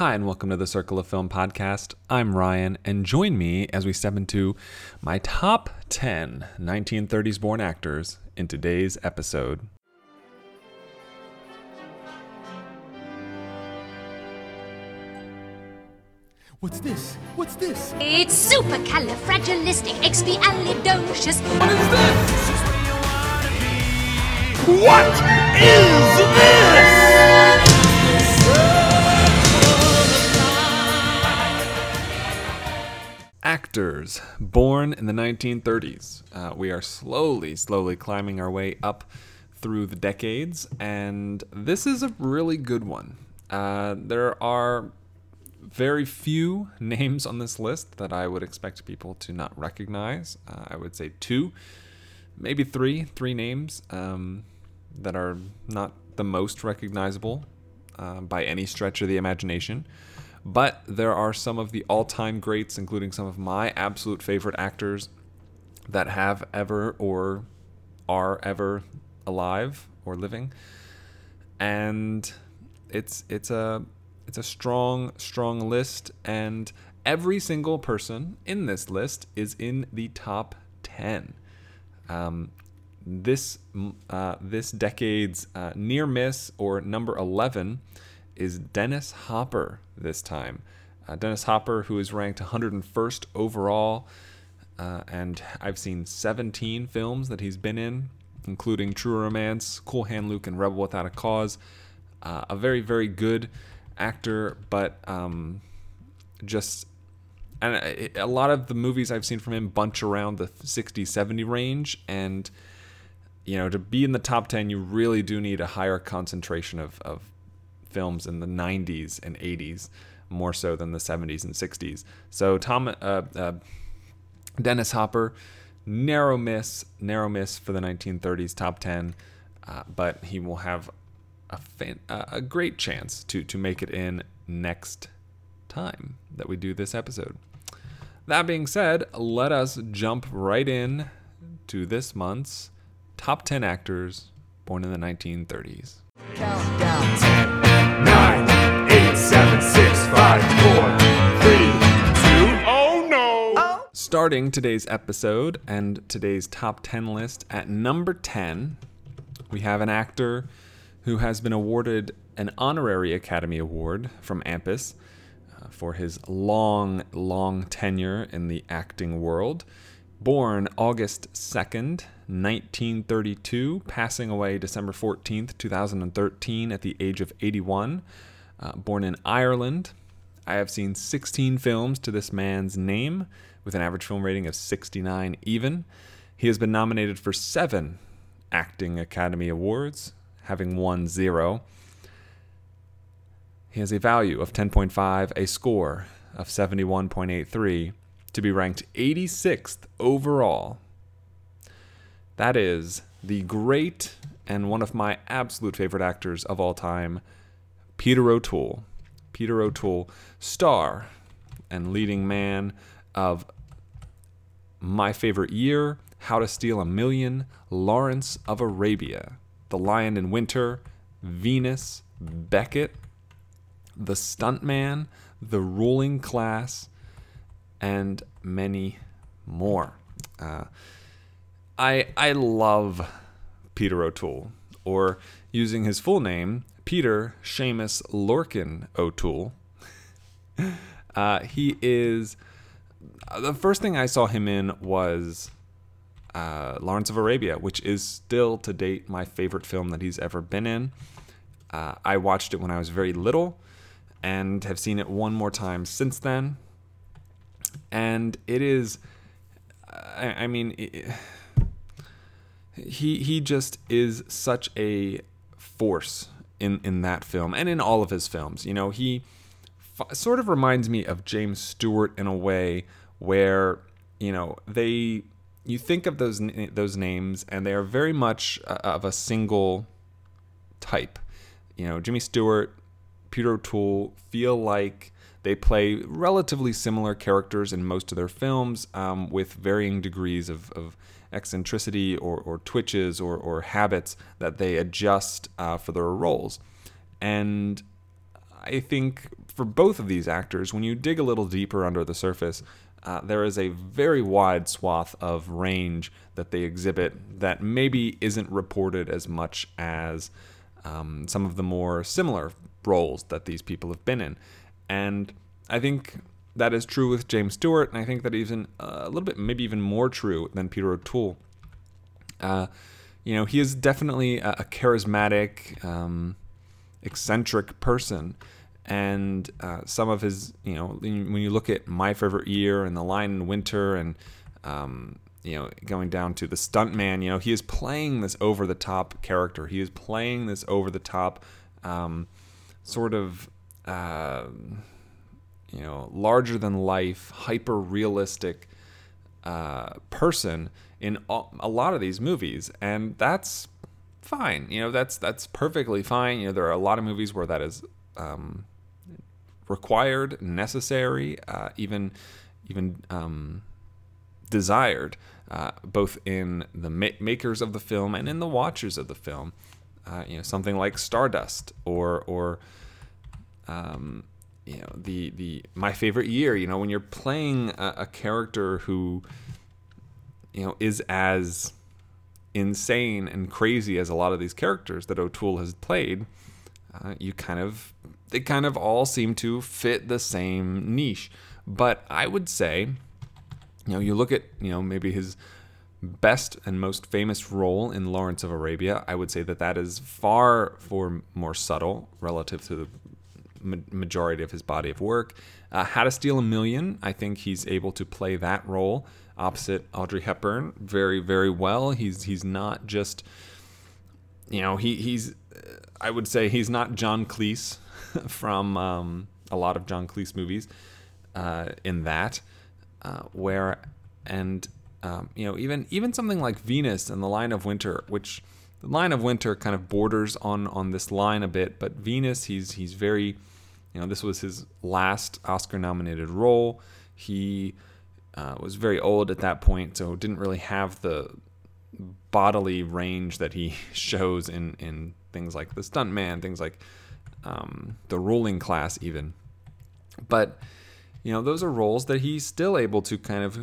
Hi, and welcome to the Circle of Film podcast. I'm Ryan, and join me as we step into my top 10 1930s born actors in today's episode. What's this? What's this? It's supercalifragilisticexpialidocious. What is this? What is this? Actors born in the 1930s. Uh, we are slowly, slowly climbing our way up through the decades, and this is a really good one. Uh, there are very few names on this list that I would expect people to not recognize. Uh, I would say two, maybe three, three names um, that are not the most recognizable uh, by any stretch of the imagination. But there are some of the all time greats, including some of my absolute favorite actors that have ever or are ever alive or living. And it's it's a it's a strong strong list and every single person in this list is in the top 10 um, this uh, this decade's uh, near miss or number 11 is Dennis Hopper this time. Uh, Dennis Hopper, who is ranked 101st overall, uh, and I've seen 17 films that he's been in, including True Romance, Cool Hand Luke, and Rebel Without a Cause. Uh, a very, very good actor, but um, just and a lot of the movies I've seen from him bunch around the 60, 70 range, and you know, to be in the top 10, you really do need a higher concentration of, of films in the 90s and 80s more so than the 70s and 60s. So Tom uh, uh, Dennis Hopper, narrow miss, narrow miss for the 1930s top 10, uh, but he will have a fan, a great chance to to make it in next time that we do this episode. That being said, let us jump right in to this month's top 10 actors born in the 1930s. Countdown 10, 9, 8, 7, 6, 5, 4, 3, 2, oh no! Starting today's episode and today's top 10 list at number 10, we have an actor who has been awarded an honorary Academy Award from AMPAS uh, for his long, long tenure in the acting world. Born August 2nd, 1932, passing away December 14th, 2013, at the age of 81. Uh, born in Ireland, I have seen 16 films to this man's name with an average film rating of 69 even. He has been nominated for seven Acting Academy Awards, having won zero. He has a value of 10.5, a score of 71.83, to be ranked 86th overall. That is the great and one of my absolute favorite actors of all time, Peter O'Toole. Peter O'Toole, star and leading man of My Favorite Year, How to Steal a Million, Lawrence of Arabia, The Lion in Winter, Venus, Becket, The Stuntman, The Ruling Class, and many more. Uh, I I love Peter O'Toole, or using his full name, Peter Seamus Lorcan O'Toole. Uh, he is the first thing I saw him in was uh, Lawrence of Arabia, which is still to date my favorite film that he's ever been in. Uh, I watched it when I was very little and have seen it one more time since then. And it is, I, I mean, it, he he just is such a force in in that film and in all of his films. You know, he f- sort of reminds me of James Stewart in a way where you know they you think of those those names and they are very much uh, of a single type. You know, Jimmy Stewart, Peter O'Toole feel like they play relatively similar characters in most of their films, um, with varying degrees of, of eccentricity or, or twitches or, or habits that they adjust uh, for their roles. And I think for both of these actors, when you dig a little deeper under the surface, uh, there is a very wide swath of range that they exhibit that maybe isn't reported as much as um, some of the more similar roles that these people have been in. And I think that is true with James Stewart, and I think that even uh, a little bit, maybe even more true than Peter O'Toole. Uh, you know, he is definitely a, a charismatic, um, eccentric person, and uh, some of his, you know, when you look at My Favorite Year and The Lion in Winter, and um, you know, going down to the stuntman, you know, he is playing this over the top character. He is playing this over the top, um, sort of, uh, you know, larger than life, hyper realistic uh, person in a lot of these movies, and that's fine. You know, that's that's perfectly fine. You know, there are a lot of movies where that is um, required, necessary, uh, even even um, desired, uh, both in the ma- makers of the film and in the watchers of the film. Uh, you know, something like Stardust or or um, you know the the my favorite year. You know, when you're playing a, a character who you know is as insane and crazy as a lot of these characters that O'Toole has played, uh, you kind of they kind of all seem to fit the same niche. But I would say, you know, you look at you know maybe his best and most famous role in Lawrence of Arabia. I would say that that is far for more subtle relative to the majority of his body of work. Uh, How to Steal a Million, I think he's able to play that role opposite Audrey Hepburn very very well. He's he's not just you know he he's I would say he's not John Cleese from um, a lot of John Cleese movies uh, in that uh, where and um, you know even even something like Venus and the Lion in Winter which the Lion in Winter kind of borders on on this line a bit but Venus he's he's very you know this was his last Oscar nominated role he uh, was very old at that point, so didn't really have the bodily range that he shows in in things like the stuntman, things like um, the ruling class, even. But you know, those are roles that he's still able to kind of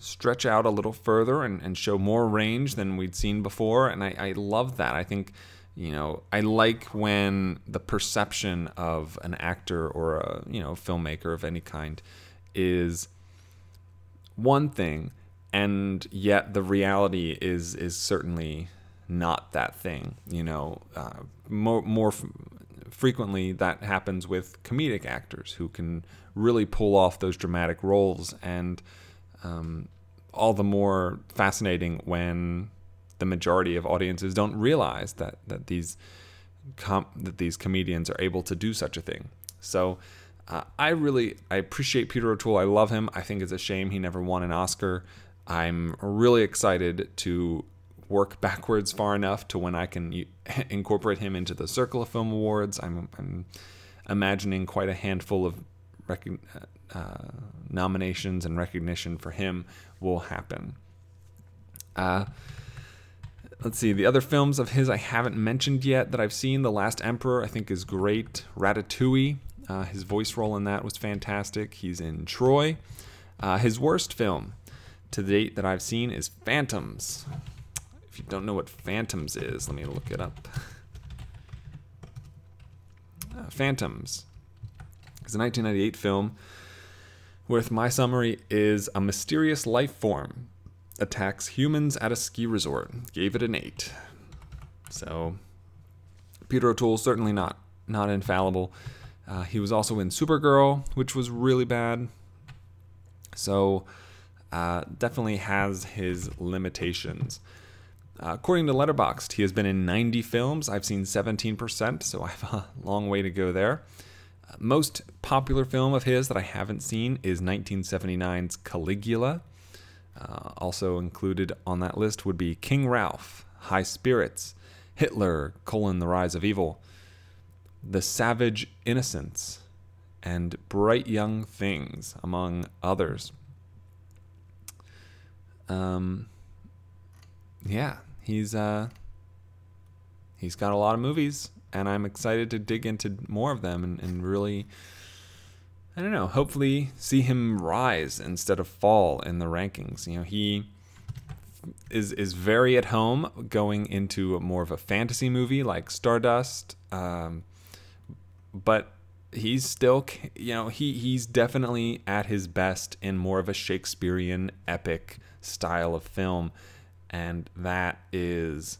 stretch out a little further and, and show more range than we'd seen before. And I, I love that. I think, you know, I like when the perception of an actor or a, you know, filmmaker of any kind is one thing, and yet the reality is is certainly not that thing. You know, uh, more more f- frequently that happens with comedic actors who can really pull off those dramatic roles, and um, all the more fascinating when the majority of audiences don't realize that that these com- that these comedians are able to do such a thing. So uh, I really I appreciate Peter O'Toole. I love him. I think it's a shame he never won an Oscar. I'm really excited to work backwards far enough to when I can incorporate him into the Circle of Film Awards. I'm, I'm imagining quite a handful of rec- uh, nominations and recognition for him will happen. Uh, let's see the other films of his I haven't mentioned yet that I've seen. The Last Emperor I think is great. Ratatouille uh, his voice role in that was fantastic. He's in Troy. Uh, his worst film to date that I've seen is Phantoms. If you don't know what Phantoms is, let me look it up. Uh, Phantoms is a 1998 film with my summary is a mysterious life form attacks humans at a ski resort. Gave it an 8. So Peter O'Toole certainly not not infallible. Uh, he was also in Supergirl, which was really bad. So, uh, definitely has his limitations. Uh, according to Letterboxd, he has been in 90 films. I've seen 17%, so I have a long way to go there. Uh, most popular film of his that I haven't seen is 1979's Caligula. Uh, also included on that list would be King Ralph, High Spirits, Hitler, colon, The Rise of Evil, the Savage Innocence, and Bright Young Things, among others. Um, yeah, he's uh, he's got a lot of movies, and I'm excited to dig into more of them and, and really I don't know, hopefully see him rise instead of fall in the rankings. You know, he is is very at home going into more of a fantasy movie like Stardust, um, but he's still you know he he's definitely at his best in more of a Shakespearean epic style of film, and that is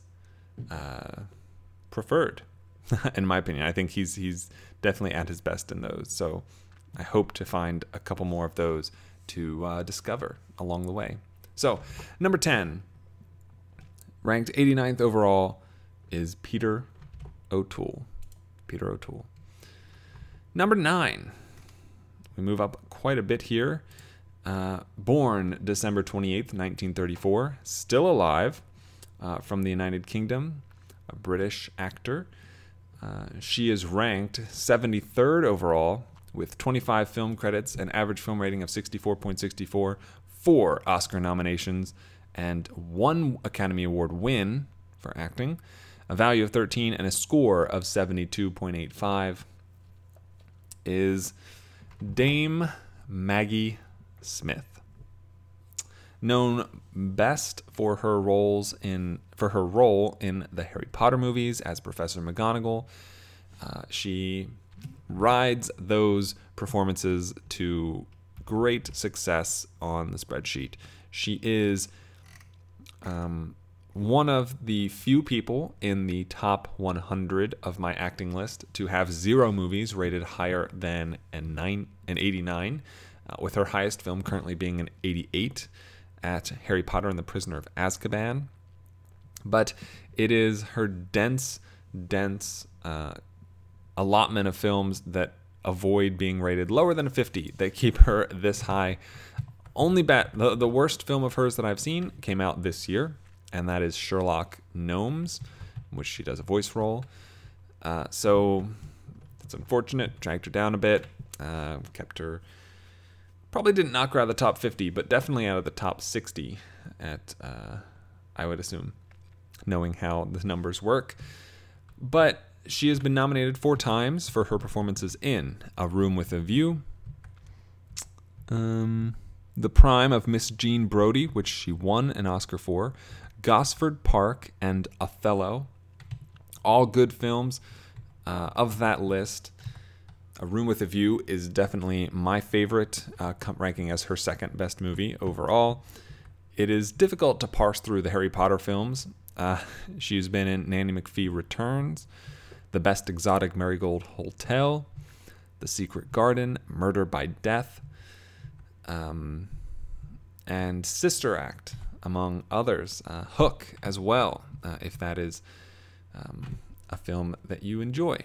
uh, preferred in my opinion. I think he's he's definitely at his best in those. So I hope to find a couple more of those to uh, discover along the way. So, number 10, ranked 89th overall, is Peter O'Toole. Peter O'Toole. Number 9, we move up quite a bit here. Uh, born December 28th, 1934, still alive uh, from the United Kingdom, a British actor. Uh, she is ranked 73rd overall with 25 film credits, an average film rating of 64.64, four Oscar nominations, and one Academy Award win for acting, a value of 13, and a score of 72.85, is Dame Maggie Smith. Known best for her roles in for her role in the Harry Potter movies as Professor McGonagall, uh, she rides those performances to great success on the spreadsheet. She is um, one of the few people in the top 100 of my acting list to have zero movies rated higher than an, nine, an 89, uh, with her highest film currently being an 88 at Harry Potter and the Prisoner of Azkaban. But it is her dense, dense uh, allotment of films that avoid being rated lower than a 50 that keep her this high. Only bet the, the worst film of hers that I've seen came out this year, and that is Sherlock Gnomes, in which she does a voice role. Uh, so it's unfortunate, dragged her down a bit, uh, kept her. Probably didn't knock her out of the top 50, but definitely out of the top 60 at, uh, I would assume, knowing how the numbers work. But she has been nominated four times for her performances in A Room with a View, um, The Prime of Miss Jean Brodie, which she won an Oscar for, Gosford Park, and Othello. All good films. Uh, of that list, A Room with a View is definitely my favorite, uh, ranking as her second best movie overall. It is difficult to parse through the Harry Potter films. Uh, she's been in Nanny McPhee Returns, the Best Exotic Marigold Hotel, The Secret Garden, Murder by Death, um, and Sister Act, among others. Uh, Hook as well, uh, if that is um, a film that you enjoy.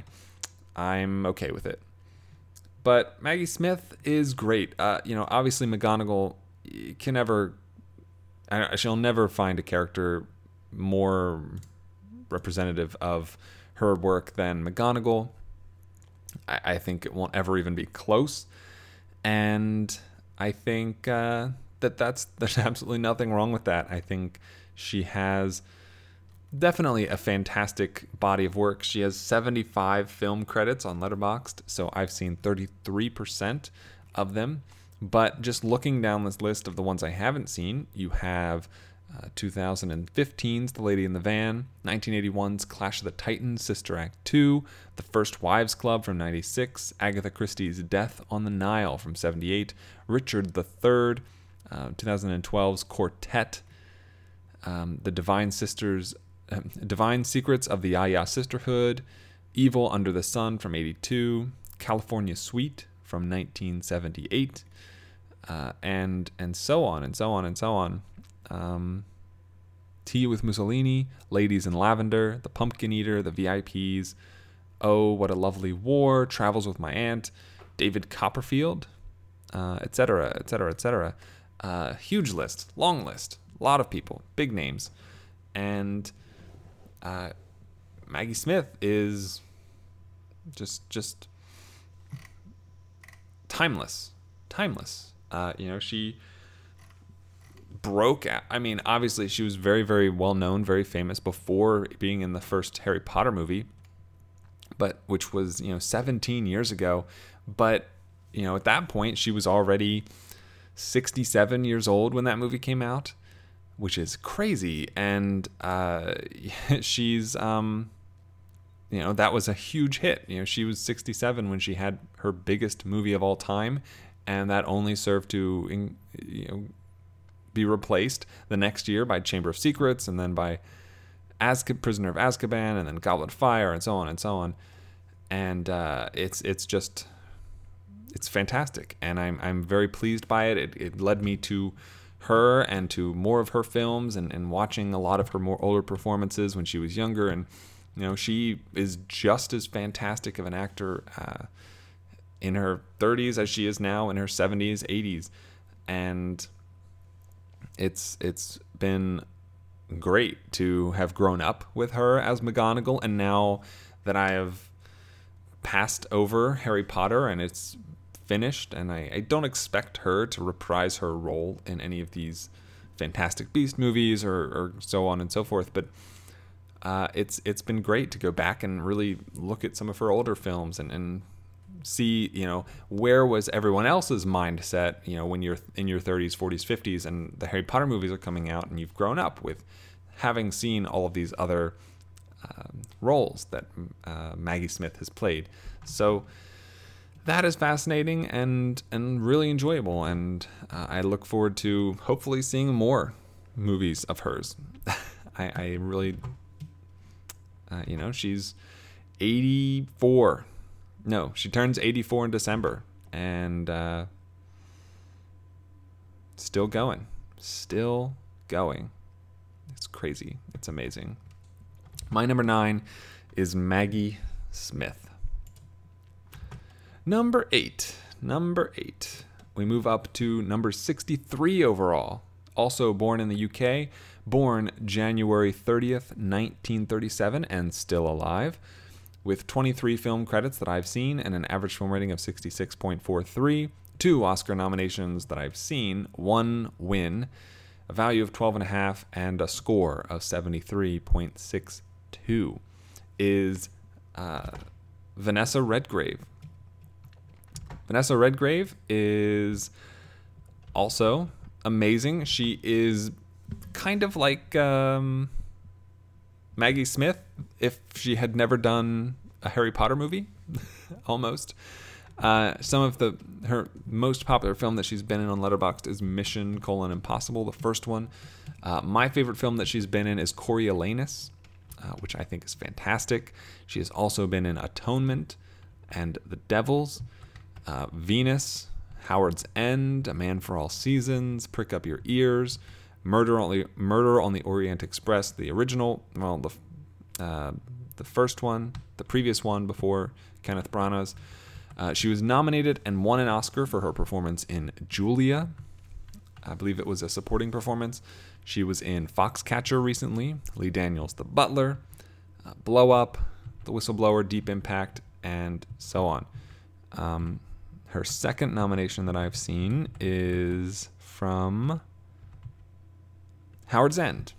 I'm okay with it. But Maggie Smith is great. Uh, you know, obviously McGonagall can never, she'll never find a character more representative of her work than McGonagall. I, I think it won't ever even be close. And I think uh, that that's there's absolutely nothing wrong with that. I think she has definitely a fantastic body of work. She has 75 film credits on Letterboxd, so I've seen 33% of them. But just looking down this list of the ones I haven't seen, you have uh, 2015's The Lady in the Van, 1981's Clash of the Titans, Sister Act 2, The First Wives Club from 96, Agatha Christie's Death on the Nile from 78, Richard III, uh, 2012's Quartet, um, The Divine Sisters, uh, Divine Secrets of the Yaya Sisterhood, Evil Under the Sun from 82, California Suite from 1978, uh, and and so on and so on and so on. Um, Tea with Mussolini, Ladies in Lavender, The Pumpkin Eater, The VIPs, Oh, What a Lovely War, Travels with My Aunt, David Copperfield, etc., etc., etc. Huge list, long list, a lot of people, big names. And uh, Maggie Smith is just just timeless, timeless. Uh, you know, she broke out. I mean, obviously, she was very, very well known, very famous before being in the first Harry Potter movie, but which was you know 17 years ago. But you know, at that point, she was already 67 years old when that movie came out, which is crazy. And uh, she's, um, you know, that was a huge hit. You know, she was 67 when she had her biggest movie of all time, and that only served to, you know, be replaced the next year by Chamber of Secrets, and then by Azk- Prisoner of Azkaban, and then Goblet of Fire, and so on and so on. And uh, it's it's just it's fantastic, and I'm I'm very pleased by it. It, it led me to her and to more of her films, and, and watching a lot of her more older performances when she was younger, and you know she is just as fantastic of an actor uh, in her 30s as she is now in her 70s, 80s, and it's it's been great to have grown up with her as McGonagall, and now that I have passed over Harry Potter and it's finished, and I, I don't expect her to reprise her role in any of these Fantastic Beast movies or, or so on and so forth, but. Uh, it's it's been great to go back and really look at some of her older films and, and see you know where was everyone else's mindset you know when you're in your 30s 40s 50s and the harry potter movies are coming out and you've grown up with having seen all of these other um, roles that uh, maggie smith has played. So that is fascinating and and really enjoyable and uh, i look forward to hopefully seeing more movies of hers. I, I really uh, you know she's 84 no, she turns 84 in December and uh, still going. Still going. It's crazy. It's amazing. My number nine is Maggie Smith. Number eight. Number eight. We move up to number 63 overall. Also born in the UK, born January 30th, 1937, and still alive with 23 film credits that I've seen and an average film rating of 66.43, two Oscar nominations that I've seen, one win, a value of 12.5, and a score of 73.62 is uh, Vanessa Redgrave. Vanessa Redgrave is also amazing. She is kind of like um, Maggie Smith if she had never done a Harry Potter movie, almost. Uh, some of the her most popular film that she's been in on Letterboxd is Mission: Colon Impossible, the first one. Uh, my favorite film that she's been in is Coriolanus, uh, which I think is fantastic. She has also been in Atonement and The Devils, uh, Venus, Howard's End, A Man for All Seasons, Prick Up Your Ears, Murder on the Murder on the Orient Express, the original, well, the uh, the first one, the previous one before Kenneth Branagh's. Uh, she was nominated and won an Oscar for her performance in Julia. I believe it was a supporting performance. She was in Foxcatcher recently, Lee Daniels, The Butler, uh, Blow Up, The Whistleblower, Deep Impact, and so on. Um, her second nomination that I've seen is from Howard's End,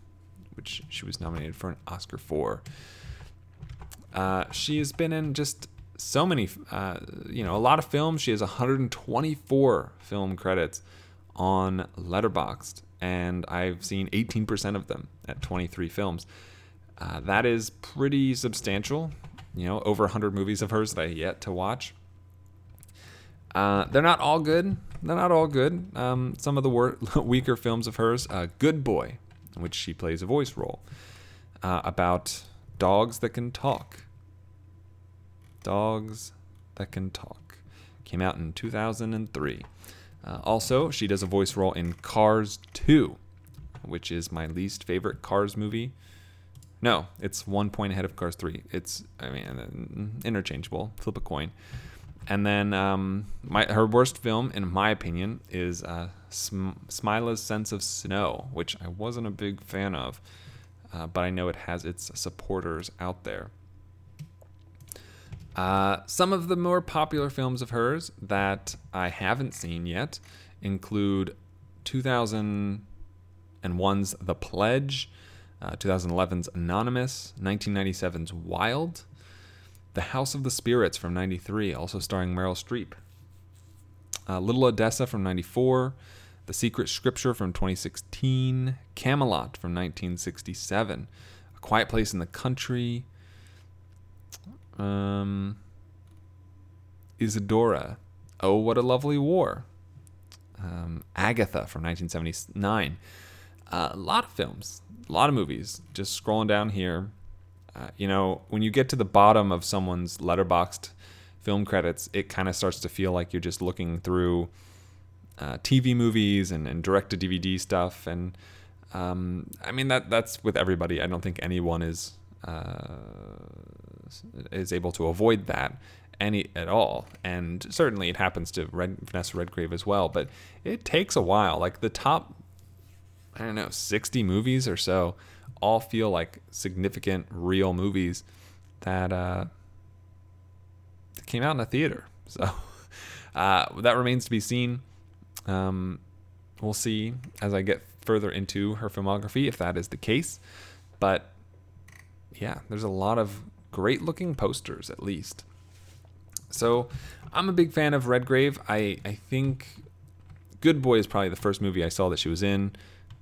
which she was nominated for an Oscar for. Uh, she has been in just so many, uh, you know, a lot of films. She has 124 film credits on Letterboxd, and I've seen 18% of them at 23 films. Uh, that is pretty substantial. You know, over 100 movies of hers that I yet to watch. Uh, they're not all good. They're not all good. Um, some of the wor- weaker films of hers, uh, Good Boy, in which she plays a voice role, uh, about dogs that can talk. Dogs that can talk. Came out in 2003. Uh, also, she does a voice role in Cars 2, which is my least favorite Cars movie. No, it's one point ahead of Cars 3. It's, I mean, interchangeable. Flip a coin. And then um, my her worst film, in my opinion, is uh, Sm- Smilla's Sense of Snow, which I wasn't a big fan of, uh, but I know it has its supporters out there. Uh, some of the more popular films of hers that I haven't seen yet include 2001's The Pledge, uh, 2011's Anonymous, 1997's Wild, The House of the Spirits from 93, also starring Meryl Streep. uh, Little Odessa from 94, The Secret Scripture from 2016, Camelot from 1967, A Quiet Place in the Country, um, Isadora, Oh, What a Lovely War, um, Agatha from 1979. Uh, a lot of films, a lot of movies. Just scrolling down here, uh, you know, when you get to the bottom of someone's Letterboxd film credits, it kind of starts to feel like you're just looking through uh, TV movies and, and direct to DVD stuff. And um, I mean that that's with everybody. I don't think anyone is uh, is able to avoid that any at all. And certainly it happens to Red, Vanessa Redgrave as well. But it takes a while. Like the top, I don't know, 60 movies or so all feel like significant real movies that uh, came out in a theater. So uh, that remains to be seen. Um, we'll see as I get further into her filmography if that is the case. But yeah, there's a lot of great looking posters at least. So I'm a big fan of Redgrave. I, I think Good Boy is probably the first movie I saw that she was in,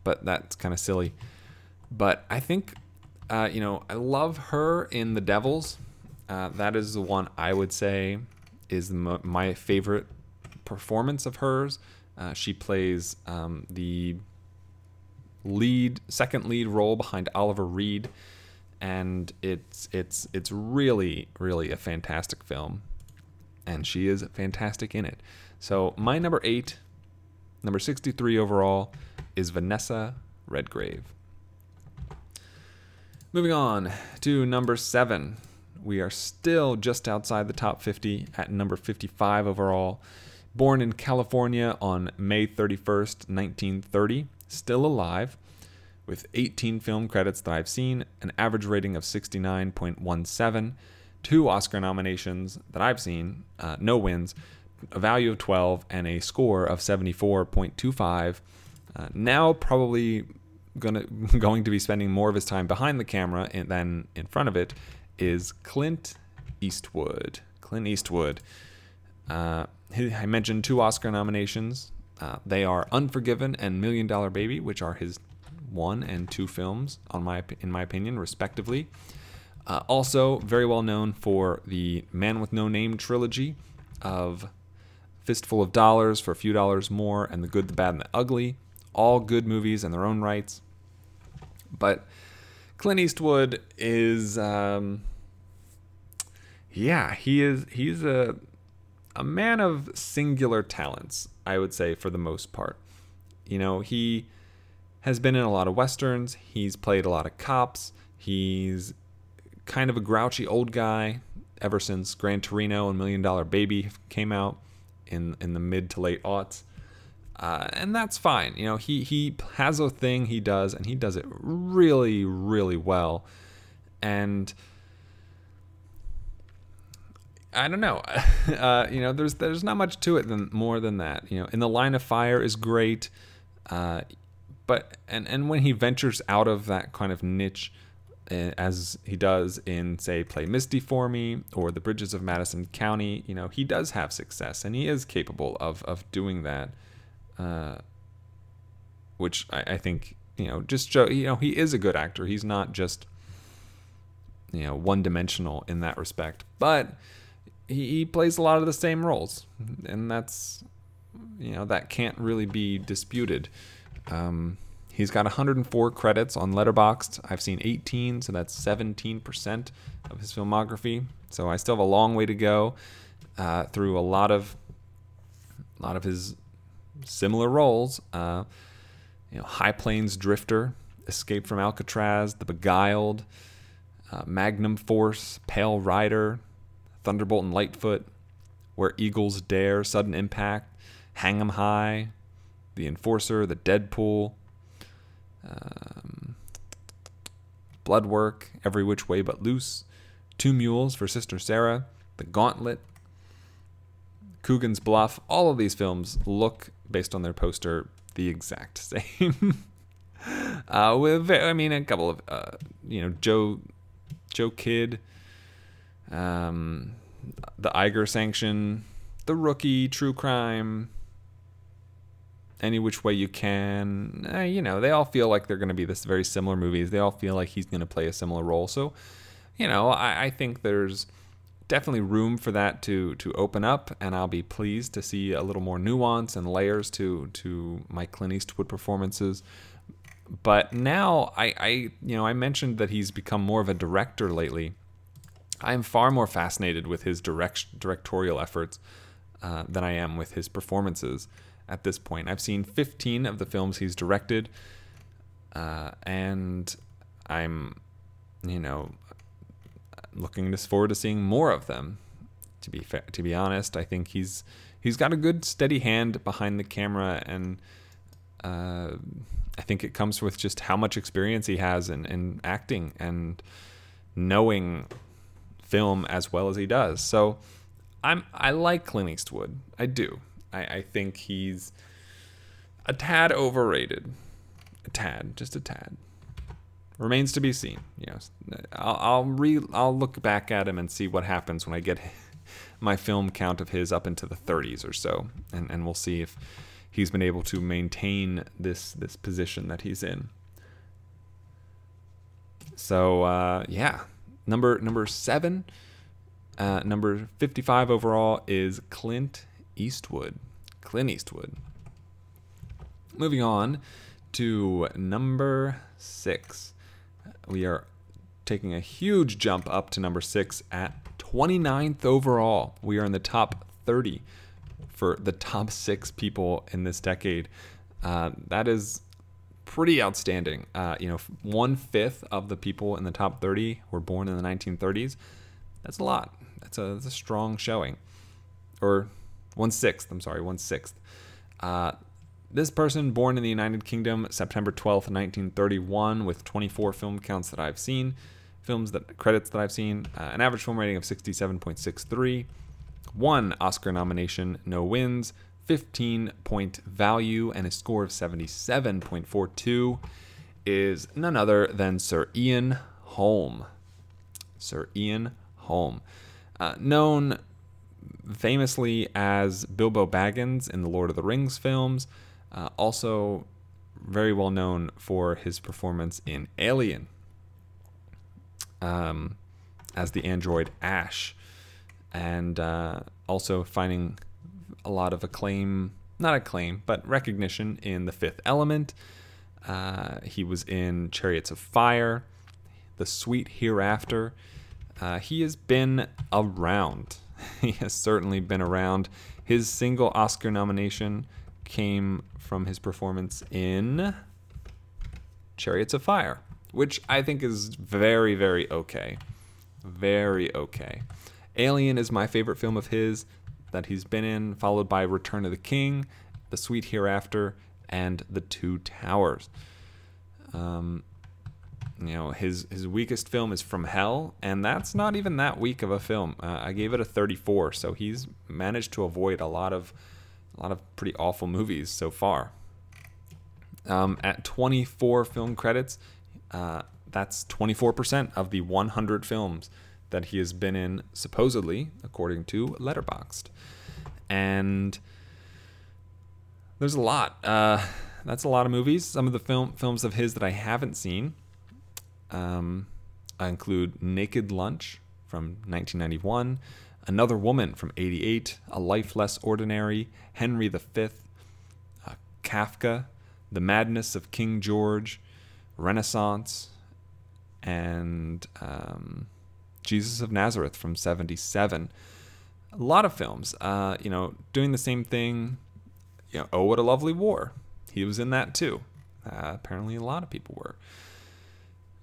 but that's kind of silly. But I think, uh, you know, I love her in The Devils. Uh, that is the one I would say is m- my favorite performance of hers. Uh, she plays um, the lead, second lead role behind Oliver Reed, and it's it's it's really really a fantastic film, and she is fantastic in it. So my number eight, number sixty-three overall, is Vanessa Redgrave. Moving on to number seven. We are still just outside the top 50 at number 55 overall. Born in California on May 31st, 1930, still alive, with 18 film credits that I've seen, an average rating of 69.17, two Oscar nominations that I've seen, uh, no wins, a value of 12, and a score of 74.25. Uh, now probably gonna going to be spending more of his time behind the camera than in front of it is Clint Eastwood. Clint Eastwood. Uh, I mentioned two Oscar nominations. Uh, they are Unforgiven and Million Dollar Baby, which are his one and two films, on my in my opinion, respectively. Uh, also, very well known for the Man with No Name trilogy of Fistful of Dollars for a few dollars more and The Good, the Bad, and the Ugly. All good movies in their own rights. But Clint Eastwood is, um, yeah, he is. He's a a man of singular talents, I would say, for the most part. You know, he has been in a lot of westerns. He's played a lot of cops. He's kind of a grouchy old guy ever since Gran Torino and Million Dollar Baby came out in in the mid to late aughts. Uh, and that's fine. You know, he he has a thing he does, and he does it really, really well. And I don't know. Uh, you know, there's there's not much to it than more than that. You know, in the line of fire is great, uh, but and and when he ventures out of that kind of niche, uh, as he does in say Play Misty for Me or The Bridges of Madison County, you know, he does have success and he is capable of of doing that. Uh, which I, I think you know just show you know he is a good actor. He's not just you know one dimensional in that respect, but he, he plays a lot of the same roles, and that's you know that can't really be disputed. Um, he's got 104 credits on Letterboxd. I've seen 18, so that's 17% of his filmography. So I still have a long way to go uh, through a lot of a lot of his similar roles. Uh, you know, High Plains Drifter, Escape from Alcatraz, The Beguiled, uh, Magnum Force, Pale Rider, Thunderbolt and Lightfoot, Where Eagles Dare, Sudden Impact, Hang 'em High, The Enforcer, The Dead Pool, um, Bloodwork, Every Which Way But Loose, Two Mules for Sister Sarah, The Gauntlet, Coogan's Bluff. All of these films look, based on their poster, the exact same. uh, with, I mean, a couple of, uh, you know, Joe, Joe Kidd, um, the Eiger Sanction, The Rookie, True Crime, Any Which Way You Can, eh, you know, they all feel like they're going to be this very similar movies. They all feel like he's going to play a similar role. So, you know, I, I think there's definitely room for that to to open up, and I'll be pleased to see a little more nuance and layers to to my Clint Eastwood performances. But now, I, I you know, I mentioned that he's become more of a director lately. I am far more fascinated with his direct directorial efforts uh, than I am with his performances at this point. I've seen 15 of the films he's directed, uh, and I'm, you know, looking forward to seeing more of them. To be fa- to be honest, I think he's he's got a good steady hand behind the camera, and uh, I think it comes with just how much experience he has in, in acting and knowing film as well as he does. So I'm I like Clint Eastwood. I do. I, I think he's a tad overrated. A tad, just a tad. Remains to be seen. You know, I'll I'll re I'll look back at him and see what happens when I get my film count of his up into the 30s or so, and and we'll see if he's been able to maintain this this position that he's in. So uh, yeah, number number seven, uh, number 55 overall is Clint Eastwood. Clint Eastwood. Moving on to number six. We are taking a huge jump up to number six at 29th overall. We are in the top 30 for the top six people in this decade. Uh, that is pretty outstanding. Uh, you know, one fifth of the people in the top 30 were born in the 1930s. That's a lot. That's a, that's a strong showing. Or one sixth, I'm sorry, one sixth. Uh, this person, born in the United Kingdom, September 12th, 1931, with 24 film counts that I've seen, films that credits that I've seen, uh, an average film rating of 67.63, one Oscar nomination, no wins, 15 point value, and a score of 77.42 is none other than Sir Ian Holm. Sir Ian Holm. Uh, known famously as Bilbo Baggins in the Lord of the Rings films, uh, also very well known for his performance in Alien um, as the android Ash, and uh, also finding a lot of acclaim, not acclaim, but recognition in The Fifth Element. Uh, he was in Chariots of Fire, The Sweet Hereafter. Uh, he has been around. he has certainly been around. His single Oscar nomination came from his performance in Chariots of Fire, which I think is very, very okay. Very okay. Alien is my favorite film of his that he's been in, followed by Return of the King, The Sweet Hereafter, and The Two Towers. Um, you know, his his weakest film is From Hell, and that's not even that weak of a film. Uh, I gave it a 34, so he's managed to avoid a lot of a lot of pretty awful movies so far. Um, at 24 film credits, uh, that's 24% of the 100 films that he has been in, supposedly, according to Letterboxd. And there's a lot. Uh, that's a lot of movies. Some of the film films of his that I haven't seen um, I include Naked Lunch from 1991, Another Woman from 88, A Life Less Ordinary, Henry V, uh, Kafka, The Madness of King George, Renaissance, and um, Jesus of Nazareth from 77. A lot of films, uh, you know, doing the same thing. You know, Oh, What a Lovely War. He was in that too. Uh, apparently, a lot of people were.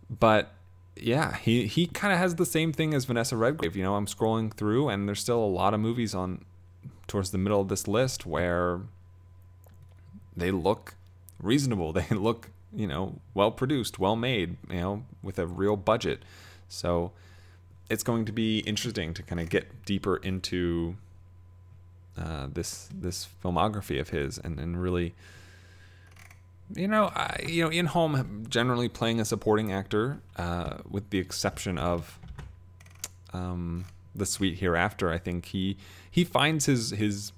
But yeah, he he kind of has the same thing as Vanessa Redgrave. You know, I'm scrolling through, and there's still a lot of movies on towards the middle of this list where they look reasonable. They look, you know, well produced, well made, you know, with a real budget. So it's going to be interesting to kind of get deeper into uh, this this filmography of his and, and really you know, I, you know, Ian Holm generally playing a supporting actor, uh, with the exception of um, the Sweet Hereafter. I think he he finds his his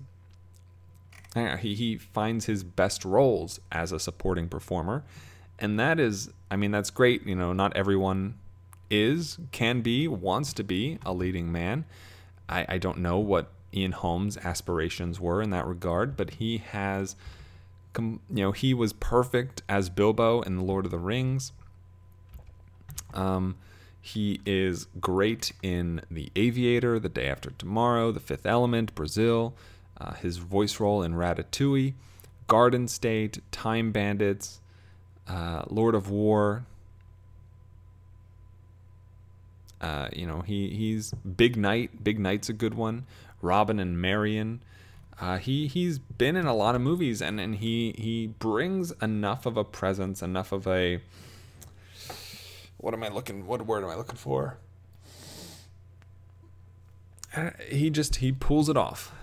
he, he finds his best roles as a supporting performer. And that is, I mean, that's great. You know, not everyone is, can be, wants to be a leading man. I, I don't know what Ian Holmes' aspirations were in that regard, but he has, you know, he was perfect as Bilbo in The Lord of the Rings. Um, he is great in The Aviator, The Day After Tomorrow, The Fifth Element, Brazil, uh, his voice role in Ratatouille, Garden State, Time Bandits, uh, Lord of War. Uh, you know, he, he's Big Night. Big Night's a good one. Robin and Marian. Uh, he he's been in a lot of movies and, and he he brings enough of a presence, enough of a what am I looking what word am I looking for? Uh, he just he pulls it off.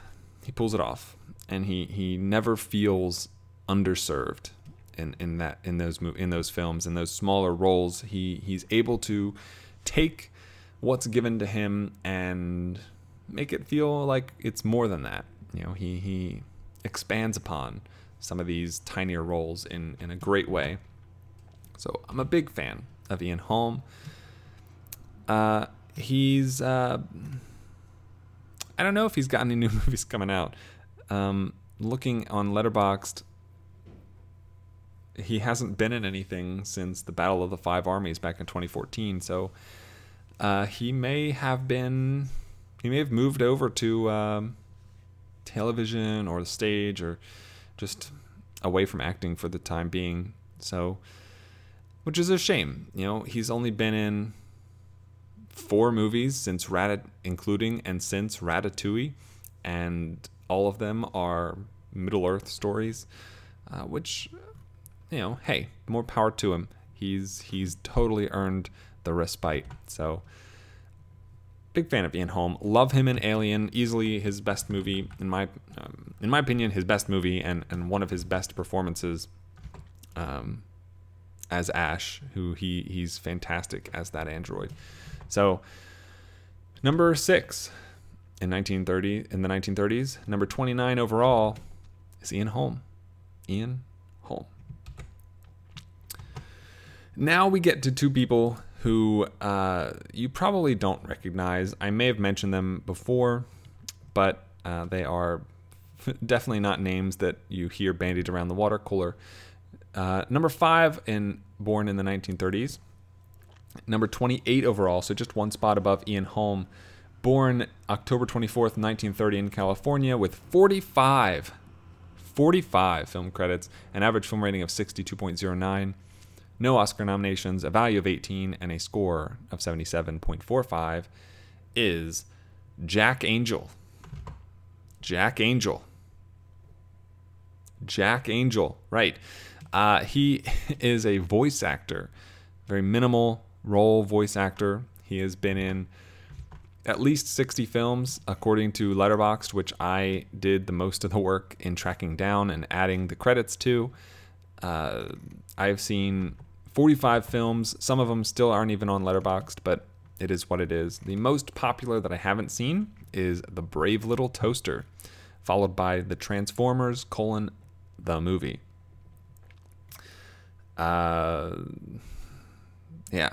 He pulls it off, and he he never feels underserved in in that in those in those films in those smaller roles. He he's able to take what's given to him and make it feel like it's more than that. You know, he he expands upon some of these tinier roles in in a great way. So I'm a big fan of Ian Holm. Uh, he's uh, I don't know if he's got any new movies coming out. Um, looking on Letterboxd, he hasn't been in anything since the Battle of the Five Armies back in 2014. So uh, he may have been he may have moved over to um, television or the stage or just away from acting for the time being. So, which is a shame. You know, he's only been in four movies since Rat, including and since Ratatouille, and all of them are Middle Earth stories, uh, which, you know, hey, more power to him. He's he's totally earned the respite. So big fan of Ian Holm. Love him in Alien. Easily his best movie in my um, in my opinion, his best movie and and one of his best performances. Um, as Ash, who he he's fantastic as that android. So number six in 1930 in the 1930s, number 29 overall is Ian Holm. Ian Holm. Now we get to two people who uh, you probably don't recognize. I may have mentioned them before, but uh, they are definitely not names that you hear bandied around the water cooler. Uh, number five, in born in the 1930s. Number 28 overall, so just one spot above Ian Holm. Born October 24th, 1930 in California with 45, 45 film credits, an average film rating of 62.09 no Oscar nominations, a value of 18, and a score of 77.45 is Jack Angel. Jack Angel. Jack Angel, right. Uh, he is a voice actor, very minimal role voice actor. He has been in at least 60 films, according to Letterboxd, which I did the most of the work in tracking down and adding the credits to. Uh, I've seen 45 films. Some of them still aren't even on Letterboxd, but it is what it is. The most popular that I haven't seen is The Brave Little Toaster, followed by The Transformers, colon, the movie. Uh, yeah,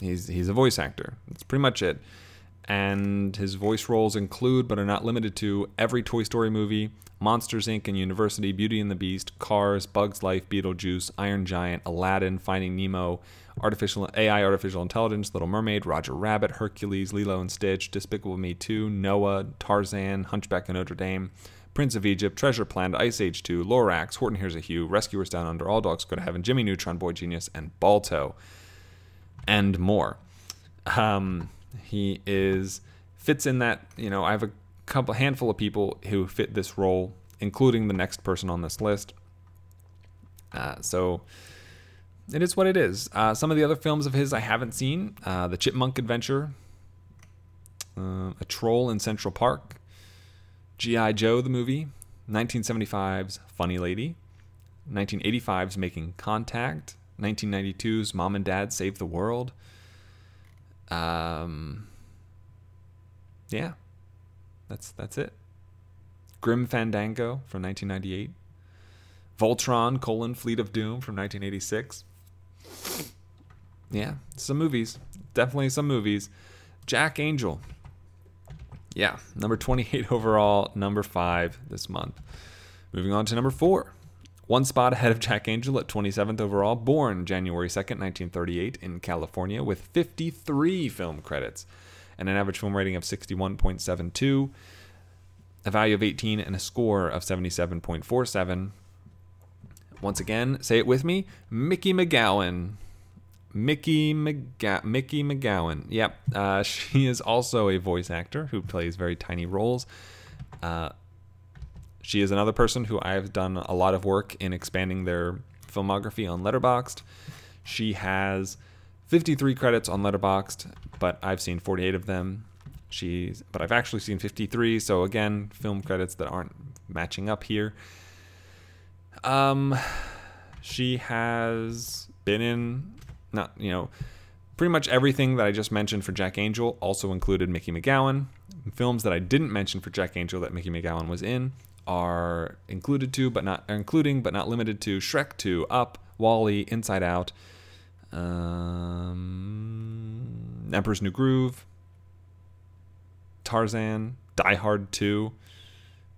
he's he's a voice actor. That's pretty much it. And his voice roles include, but are not limited to, every Toy Story movie, Monsters Inc. and University, Beauty and the Beast, Cars, Bugs Life, Beetlejuice, Iron Giant, Aladdin, Finding Nemo, Artificial AI, Artificial Intelligence, Little Mermaid, Roger Rabbit, Hercules, Lilo and Stitch, Despicable Me 2, Noah, Tarzan, Hunchback of Notre Dame, Prince of Egypt, Treasure Planet, Ice Age 2, Lorax, Horton Hears a Who, Rescuers Down Under, All Dogs Go to Heaven, Jimmy Neutron, Boy Genius, and Balto, and more. Um, he is fits in that you know I have a couple handful of people who fit this role, including the next person on this list. Uh, so it is what it is. Uh, some of the other films of his I haven't seen: uh, The Chipmunk Adventure, uh, A Troll in Central Park, G.I. Joe the movie, 1975's Funny Lady, 1985's Making Contact, 1992's Mom and Dad Save the World. Um, yeah, that's that's it. Grim Fandango from 1998, Voltron: colon, Fleet of Doom from 1986. Yeah, some movies. Definitely some movies. Jack Angel. Yeah, number 28 overall, number 5 this month. Moving on to number 4. One spot ahead of Jack Angel at 27th overall, born January 2nd, 1938, in California, with 53 film credits and an average film rating of 61.72, a value of 18, and a score of 77.47. Once again, say it with me Mickie McGowan. Mickie Mickie McGowan. Yep, uh, she is also a voice actor who plays very tiny roles. Uh, she is another person who I've done a lot of work in expanding their filmography on Letterboxd. She has 53 credits on Letterboxd, but I've seen 48 of them. She's, but I've actually seen 53. So again, film credits that aren't matching up here. Um, she has been in not you know pretty much everything that I just mentioned for Jack Angel also included Mickie McGowan. Films that I didn't mention for Jack Angel that Mickie McGowan was in are included to, but not including, but not limited to Shrek 2, Up, WALL-E, Inside Out, um, Emperor's New Groove, Tarzan, Die Hard 2,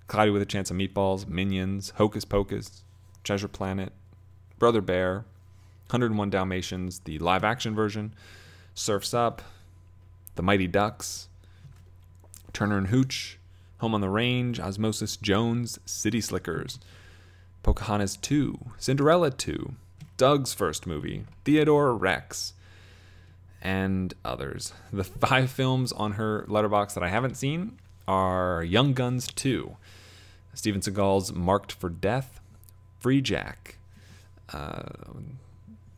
Cloudy with a Chance of Meatballs, Minions, Hocus Pocus, Treasure Planet, Brother Bear, 101 Dalmatians, the live action version, Surfs Up, The Mighty Ducks, Turner and Hooch, Home on the Range, Osmosis Jones, City Slickers, Pocahontas 2, Cinderella 2, Doug's first movie, Theodore Rex, and others. The five films on her Letterboxd that I haven't seen are Young Guns 2, Steven Seagal's Marked for Death, Freejack, uh,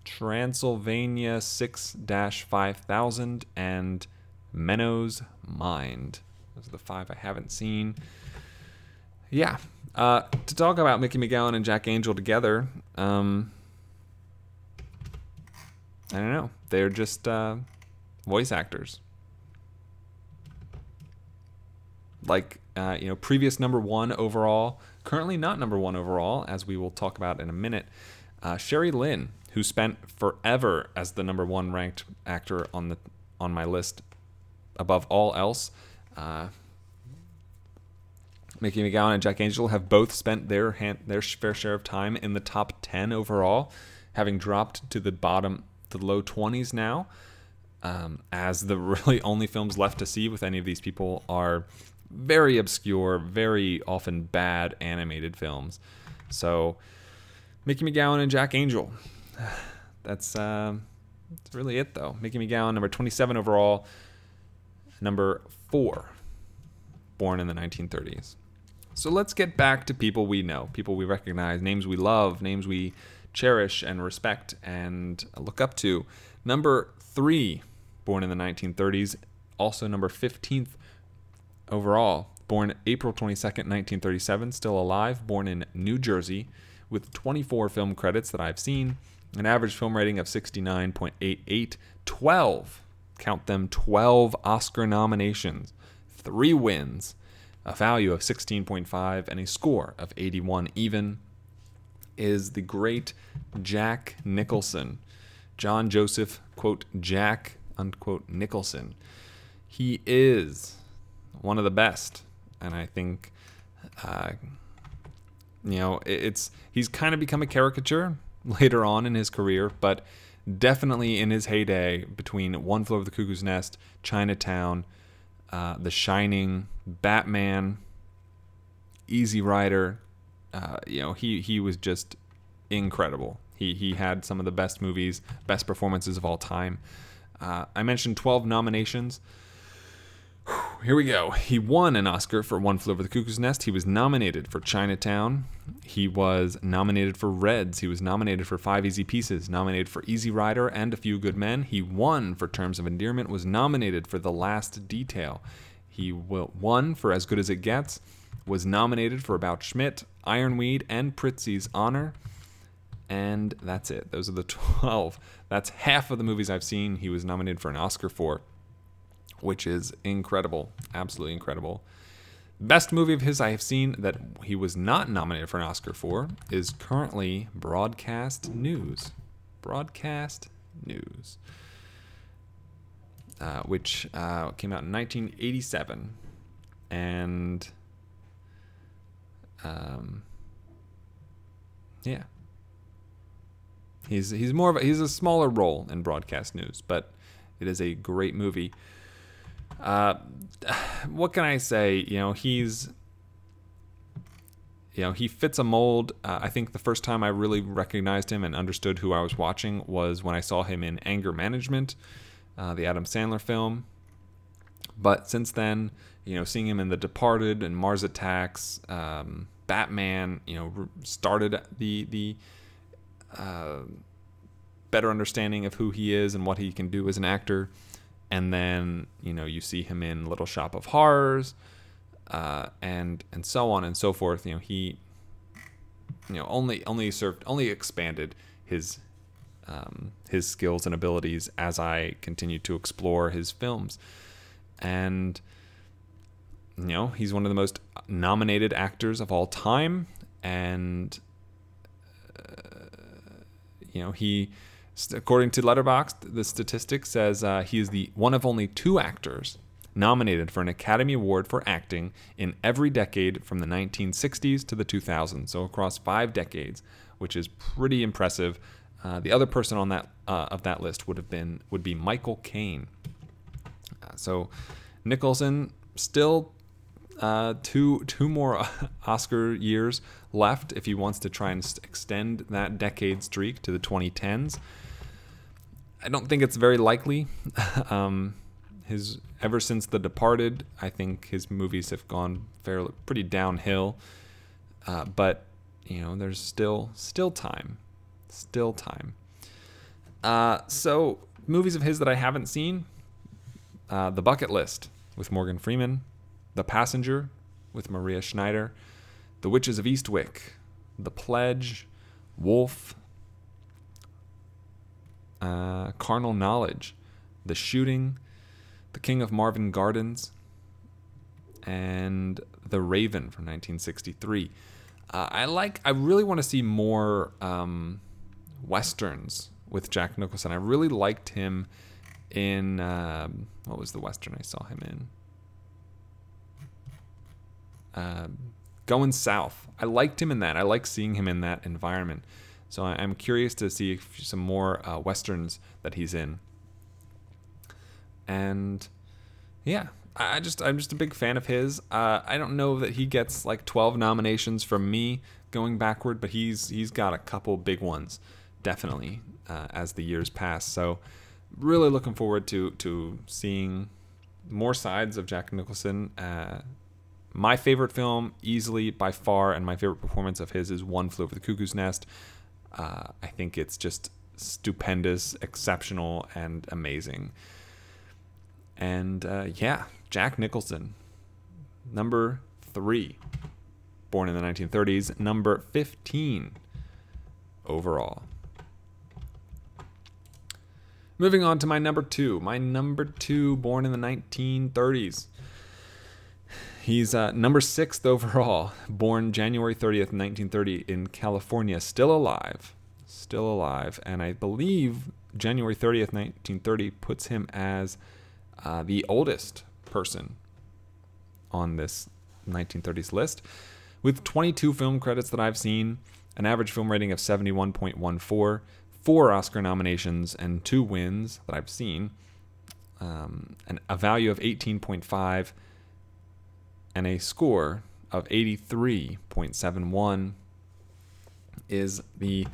Transylvania 6 5000, and Menno's Mind. Those are the five I haven't seen. Yeah. Uh, to talk about Mickie McGowan and Jack Angel together, um, I don't know. They're just uh, voice actors. Like, uh, you know, previous number one overall, currently not number one overall, as we will talk about in a minute. Uh, Sherry Lynn, who spent forever as the number one ranked actor on the on my list above all else. Uh, Mickie McGowan and Jack Angel have both spent their hand, their fair share of time in the top 10 overall, having dropped to the bottom, the low 20s now, um, as the really only films left to see with any of these people are very obscure, very often bad animated films. So, Mickie McGowan and Jack Angel. That's, uh, that's really it, though. Mickie McGowan, number 27 overall. Number four, born in the 1930s. So let's get back to people we know, people we recognize, names we love, names we cherish and respect and look up to. Number three, born in the 1930s, also number 15th overall, born April 22nd, 1937, still alive, born in New Jersey, with 24 film credits that I've seen, an average film rating of 69.88, 12, count them, 12 Oscar nominations, three wins a value of 16.5 and a score of 81 even is the great Jack Nicholson. John Joseph, quote, Jack, unquote, Nicholson. He is one of the best. And I think, uh, you know, it's he's kind of become a caricature later on in his career, but definitely in his heyday between One Flew Over the Cuckoo's Nest, Chinatown, uh, The Shining, Batman, Easy Rider. Uh, you know, he he was just incredible. He he had some of the best movies, best performances of all time. Uh, I mentioned 12 nominations. Here we go. He won an Oscar for One Flew Over the Cuckoo's Nest. He was nominated for Chinatown. He was nominated for Reds. He was nominated for Five Easy Pieces, nominated for Easy Rider and A Few Good Men. He won for Terms of Endearment, was nominated for The Last Detail. He won for As Good as It Gets, was nominated for About Schmidt, Ironweed, and Prizzi's Honor. And that's it. Those are the 12. That's half of the movies I've seen he was nominated for an Oscar for which is incredible, absolutely incredible. best movie of his I have seen that he was not nominated for an Oscar for is currently Broadcast News. Broadcast News. Uh, which uh, came out in 1987. And. Um, yeah. He's he's more of a, he's a smaller role in broadcast news, but it is a great movie. Uh, what can I say? You know, he's you know he fits a mold. Uh, I think the first time I really recognized him and understood who I was watching was when I saw him in Anger Management, uh, the Adam Sandler film. But since then, you know, seeing him in The Departed and Mars Attacks, um, Batman, you know, started the the uh, better understanding of who he is and what he can do as an actor. And then you know you see him in Little Shop of Horrors, uh, and and so on and so forth. You know he, you know only only served only expanded his um, his skills and abilities as I continued to explore his films, and you know he's one of the most nominated actors of all time, and you know, he, according to Letterboxd, the statistic says uh, he is the one of only two actors nominated for an Academy Award for acting in every decade from the 1960s to the 2000s, so across five decades, which is pretty impressive. Uh, the other person on that uh, of that list would have been would be Michael Caine. Uh, so Nicholson still uh, two two more Oscar years left if he wants to try and extend that decade streak to the 2010s. I don't think it's very likely. um, his ever since The Departed, I think his movies have gone fairly pretty downhill. Uh, but you know, there's still still time, still time. Uh, so movies of his that I haven't seen: uh, The Bucket List with Morgan Freeman, The Passenger with Maria Schneider, The Witches of Eastwick, The Pledge, Wolf, uh, Carnal Knowledge, The Shooting, The King of Marvin Gardens, and The Raven from 1963. Uh, I like. I really want to see more um, westerns with Jack Nicholson. I really liked him in um, what was the western I saw him in? Um, going south. I liked him in that. I like seeing him in that environment. So I, am curious to see some more uh, westerns that he's in. And yeah, I just I'm just a big fan of his. Uh, I don't know that he gets like 12 nominations from me going backward, but he's he's got a couple big ones, definitely uh, as the years pass. So really looking forward to to seeing more sides of Jack Nicholson uh, my favorite film, easily by far, and my favorite performance of his is One Flew Over the Cuckoo's Nest. Uh, I think it's just stupendous, exceptional, and amazing. And uh, yeah, Jack Nicholson, number three, born in the 1930s, number 15 overall. Moving on to my number two. My number two, born in the 1930s. He's uh, number sixth overall, born January 30th, 1930, in California, still alive. Still alive. And I believe January 30th, 1930, puts him as uh, the oldest person on this 1930s list. With 22 film credits that I've seen, an average film rating of 71.14, four Oscar nominations, and two wins that I've seen, um, and a value of 18.5 and a score of 83.71 is the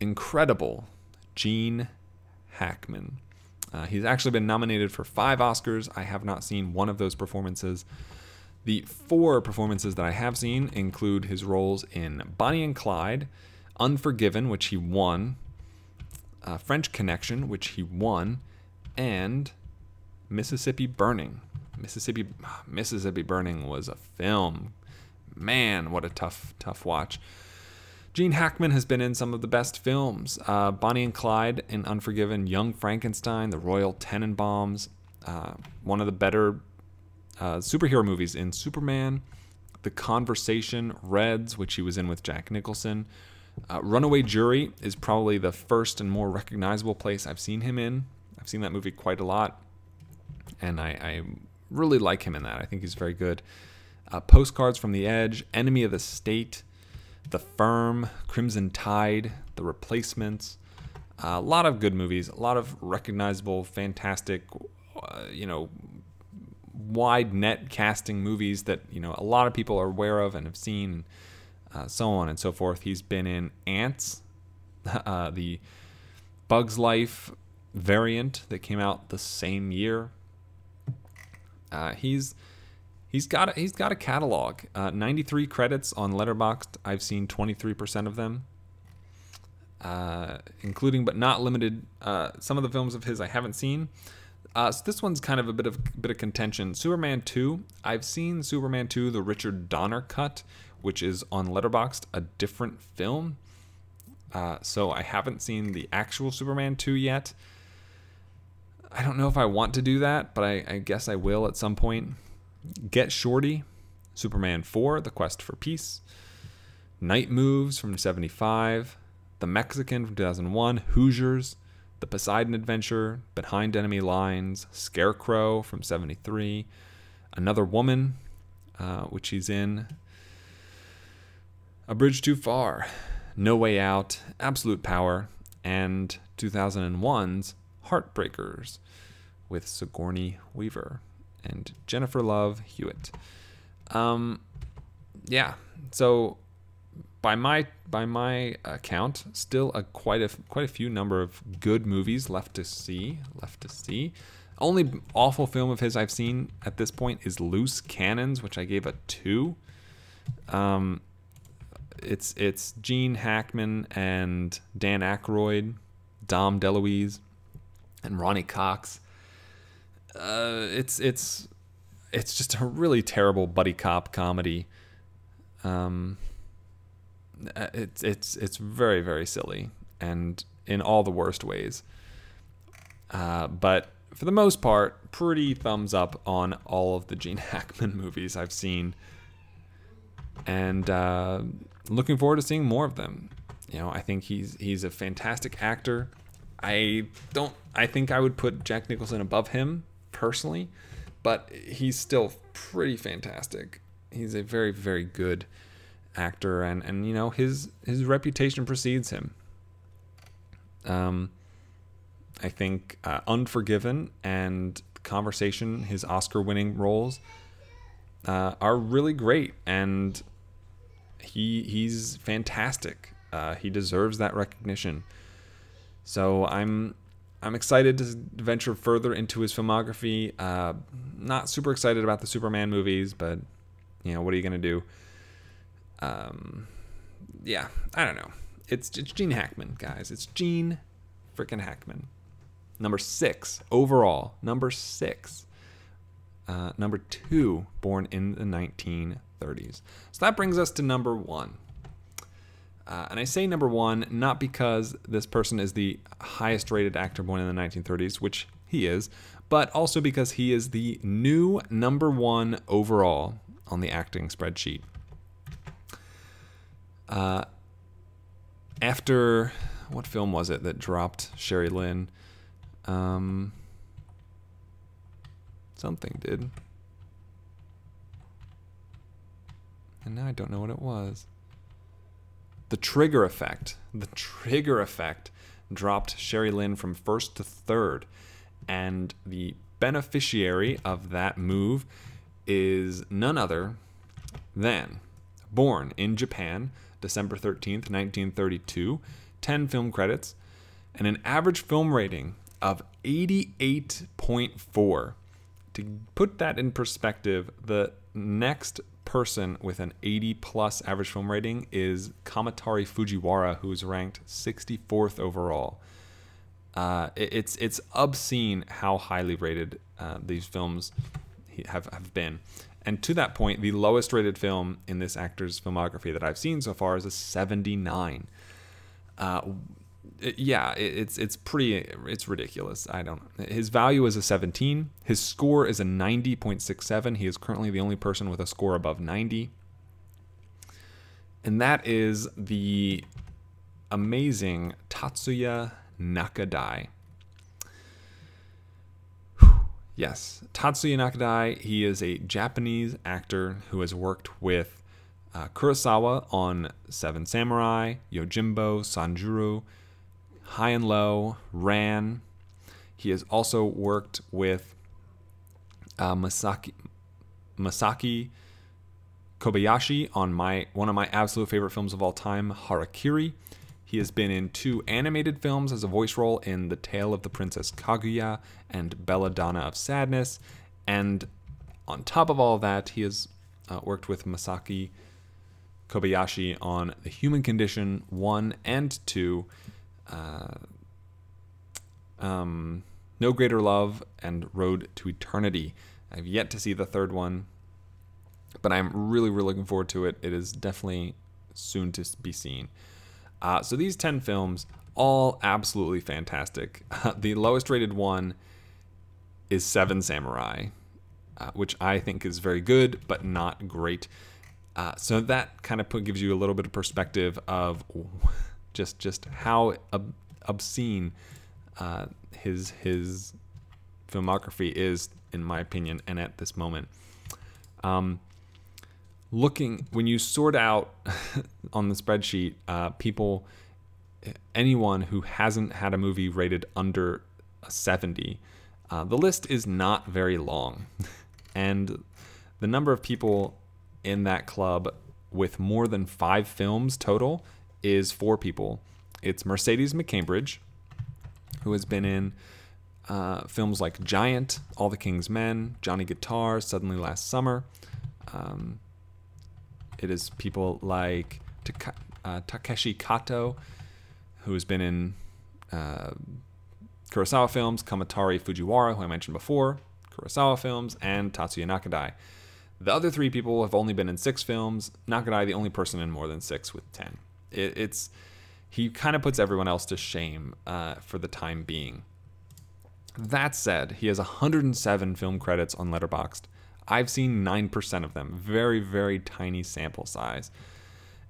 incredible Gene Hackman. Uh, he's actually been nominated for five Oscars. I have not seen one of those performances. The four performances that I have seen include his roles in Bonnie and Clyde, Unforgiven, which he won, uh, French Connection, which he won, and Mississippi Burning, Mississippi Mississippi Burning was a film. Man, what a tough tough watch. Gene Hackman has been in some of the best films: uh, Bonnie and Clyde in Unforgiven, Young Frankenstein, The Royal Tenenbaums. Uh, one of the better uh, superhero movies in Superman, The Conversation, Reds, which he was in with Jack Nicholson. Uh, Runaway Jury is probably the first and more recognizable place I've seen him in. I've seen that movie quite a lot, and I, I really like him in that. I think he's very good. Uh, Postcards from the Edge, Enemy of the State, The Firm, Crimson Tide, The Replacements. a lot of good movies, a lot of recognizable, fantastic, uh, you know, wide net casting movies that you know a lot of people are aware of and have seen, uh, so on and so forth. He's been in Ants, uh, the Bugs Life variant that came out the same year. Uh, he's he's got a, he's got a catalog. Uh, 93 credits on Letterboxd. I've seen 23% of them, uh, including but not limited. Uh, some of the films of his I haven't seen. Uh, so this one's kind of a bit of bit of contention. Superman 2. I've seen Superman 2, the Richard Donner cut, which is on Letterboxd, a different film. Uh, so I haven't seen the actual Superman 2 yet. I don't know if I want to do that, but I, I guess I will at some point. Get Shorty, Superman 4, The Quest for Peace, Night Moves from 75, The Mexican from 2001, Hoosiers, The Poseidon Adventure, Behind Enemy Lines, Scarecrow from 73, Another Woman, uh, which he's in, A Bridge Too Far, No Way Out, Absolute Power, and 2001's Heartbreakers with Sigourney Weaver and Jennifer Love Hewitt. Um, yeah, so by my by my account, still a quite a quite a few number of good movies left to see. Left to see. Only awful film of his I've seen at this point is Loose Cannons, which I gave a two. Um, it's it's Gene Hackman and Dan Aykroyd, Dom DeLuise, and Ronny Cox. Uh, it's it's it's just a really terrible buddy cop comedy. Um, uh, it's it's it's very very silly and in all the worst ways. Uh, but for the most part, pretty thumbs up on all of the Gene Hackman movies I've seen, and uh, looking forward to seeing more of them. You know, I think he's he's a fantastic actor. I don't. I think I would put Jack Nicholson above him personally, but he's still pretty fantastic. He's a very very good actor, and and you know his his reputation precedes him. Um, I think uh, Unforgiven and Conversation, his Oscar-winning roles, uh, are really great, and he he's fantastic. Uh, he deserves that recognition. So I'm I'm excited to venture further into his filmography. Uh, not super excited about the Superman movies, but you know what are you gonna do? Um, yeah, I don't know. It's it's Gene Hackman, guys. It's Gene freaking Hackman. Number six overall. Number six. Uh, number two, born in the 1930s. So that brings us to number one. Uh, and I say number one not because this person is the highest rated actor born in the 1930s, which he is, but also because he is the new number one overall on the acting spreadsheet. Uh, after what film was it that dropped Sherry Lynn? Um, something did. And now I don't know what it was. The Trigger Effect. The Trigger Effect dropped Sherry Lynn from first to third. And the beneficiary of that move is none other than born in Japan, December 13th, 1932, 10 film credits, and an average film rating of 88.4. To put that in perspective, the next person with an 80 plus average film rating is Kamatari Fujiwara, who's ranked 64th overall. Uh, it, it's it's obscene how highly rated uh, these films have, have been. And to that point, the lowest rated film in this actor's filmography that I've seen so far is a 79. Uh, it- yeah, it, it's it's pretty it's ridiculous. I don't. His value is a 17. His score is a 90.67. He is currently the only person with a score above 90. And that is the amazing Tatsuya Nakadai. Yes, Tatsuya Nakadai. He is a Japanese actor who has worked with uh, Kurosawa on Seven Samurai, Yojimbo, Sanjuro, High and Low, Ran. He has also worked with uh, Masaki Masaki Kobayashi on my one of my absolute favorite films of all time, Harakiri. He has been in two animated films as a voice role in The Tale of the Princess Kaguya and Belladonna of Sadness. And on top of all of that, he has uh, worked with Masaki Kobayashi on The Human Condition 1 and 2, uh, um, No Greater Love, and Road to Eternity. I've yet to see the third one, but I'm really, really looking forward to it. It is definitely soon to be seen. Uh, so these 10 films, all absolutely fantastic. the lowest rated one is Seven Samurai, uh, which I think is very good, but not great. Uh, so that kind of gives you a little bit of perspective of just just how ob- obscene uh, his his filmography is, in my opinion, and at this moment. Um, looking when you sort out on the spreadsheet, uh, people, anyone who hasn't had a movie rated under a 70, uh, the list is not very long, and the number of people in that club with more than five films total is four people. It's Mercedes McCambridge, who has been in uh, films like Giant, All the King's Men, Johnny Guitar, Suddenly Last Summer. Um, it is people like Taka- uh, Takeshi Kato, who has been in uh, Kurosawa films, Kamatari Fujiwara, who I mentioned before, Kurosawa films, and Tatsuya Nakadai. The other three people have only been in six films. Nakadai, the only person in more than six with ten. It, it's he kind of puts everyone else to shame uh, for the time being. That said, he has 107 film credits on Letterboxd. I've seen 9% of them, very, very tiny sample size.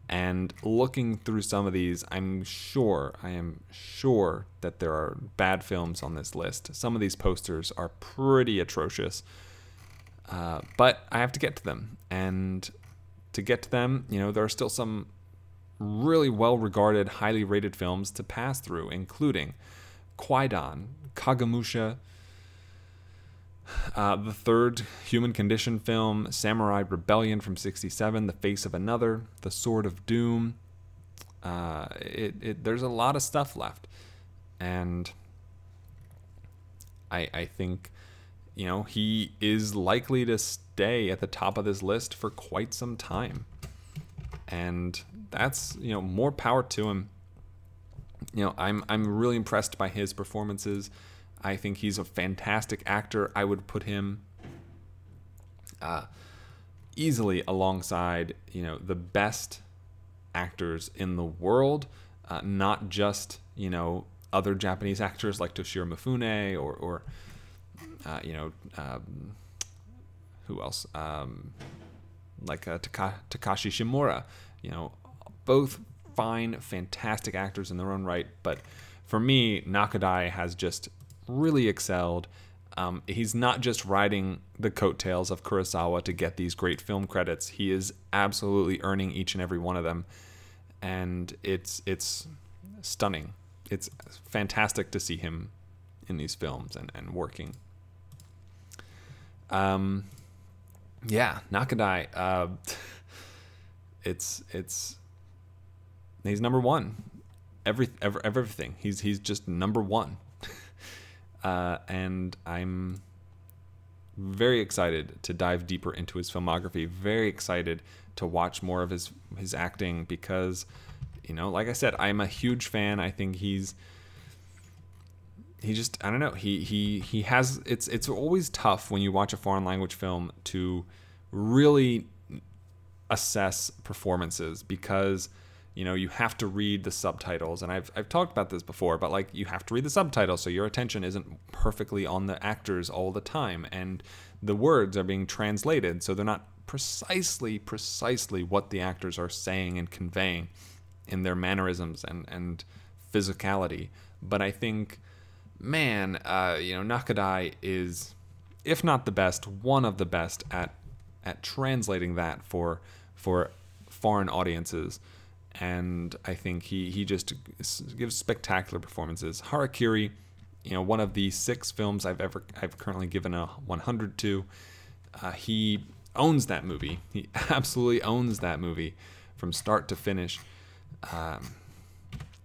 And looking through some of these, I'm sure, I am sure that there are bad films on this list. Some of these posters are pretty atrocious. Uh, but I have to get to them. And to get to them, you know, there are still some really well regarded, highly rated films to pass through, including Kwaidan, Kagemusha, uh, the third Human Condition film, Samurai Rebellion from 67, The Face of Another, The Sword of Doom. Uh, it, it, there's a lot of stuff left. And I, I think, you know, he is likely to stay at the top of this list for quite some time. And that's, you know, more power to him. You know, I'm, I'm really impressed by his performances. I think he's a fantastic actor. I would put him uh, easily alongside, you know, the best actors in the world, uh, not just, you know, other Japanese actors like Toshiro Mifune or, or uh, you know, um, who else? Um, like uh, Taka- Takashi Shimura. You know, both fine, fantastic actors in their own right. But for me, Nakadai has just really excelled. Um, he's not just riding the coattails of Kurosawa to get these great film credits. He is absolutely earning each and every one of them, and it's it's stunning. It's fantastic to see him in these films and, and working. Um, yeah, Nakadai. Uh, it's it's he's number one. Every, every everything. He's he's just number one. uh, and I'm very excited to dive deeper into his filmography. Very excited to watch more of his his acting because, you know, like I said, I'm a huge fan. I think he's he just I don't know he he he has it's it's always tough when you watch a foreign language film to really assess performances because you know you have to read the subtitles and I've, I've talked about this before but like you have to read the subtitles so your attention isn't perfectly on the actors all the time and the words are being translated so they're not precisely precisely what the actors are saying and conveying in their mannerisms and and physicality. But i think man uh, you know nakadai is if not the best one of the best at at translating that for for foreign audiences and I think he he just gives spectacular performances. Harakiri, you know, one of the six films I've ever I've currently given a 100 to. Uh, he owns that movie. He absolutely owns that movie from start to finish. Um,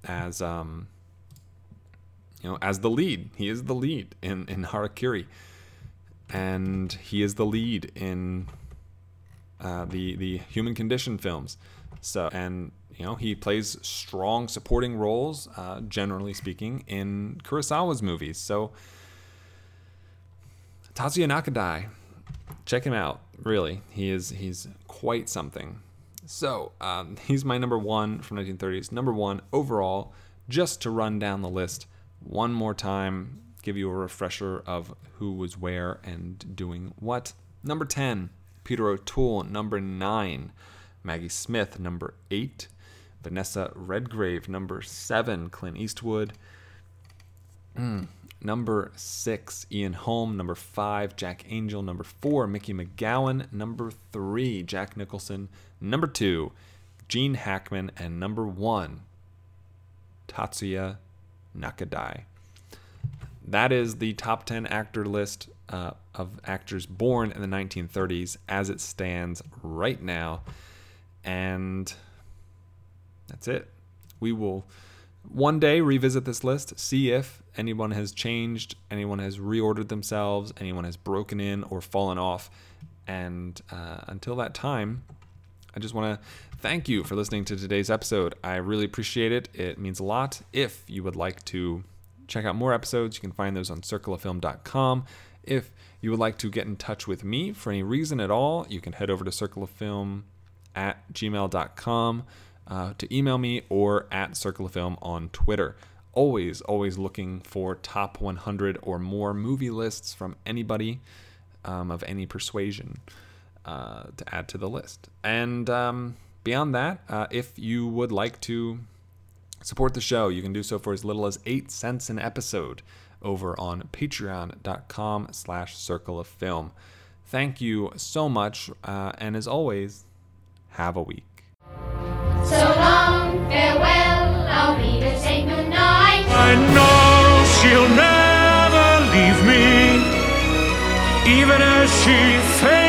as um, you know, as the lead, he is the lead in in Harakiri, and he is the lead in uh, the the Human Condition films. So and you know, he plays strong supporting roles, uh, generally speaking, in Kurosawa's movies. So, Tatsuya Nakadai, check him out. Really, he is he's quite something. So, um, he's my number one from 1930s. Number one overall. Just to run down the list one more time, give you a refresher of who was where and doing what. Number 10, Peter O'Toole. Number 9, Maggie Smith. Number 8, Vanessa Redgrave, number seven, Clint Eastwood. Mm. Number six, Ian Holm. Number five, Jack Angel. Number four, Mickie McGowan. Number three, Jack Nicholson. Number two, Gene Hackman. And number one, Tatsuya Nakadai. That is the top 10 actor list uh, of actors born in the 1930s as it stands right now. And that's it. We will one day revisit this list, see if anyone has changed, anyone has reordered themselves, anyone has broken in or fallen off. And uh, until that time, I just want to thank you for listening to today's episode. I really appreciate it. It means a lot. If you would like to check out more episodes, you can find those on circleoffilm.com. If you would like to get in touch with me for any reason at all, you can head over to circleoffilm at gmail.com uh, to email me or at Circle of Film on Twitter. Always, always looking for top 100 or more movie lists from anybody um, of any persuasion uh, to add to the list. And um, beyond that, uh, if you would like to support the show, you can do so for as little as 8 cents an episode over on patreon.com slash circle of film. Thank you so much, uh, and as always, have a week. So long, farewell. I know she'll never leave me, even as she fades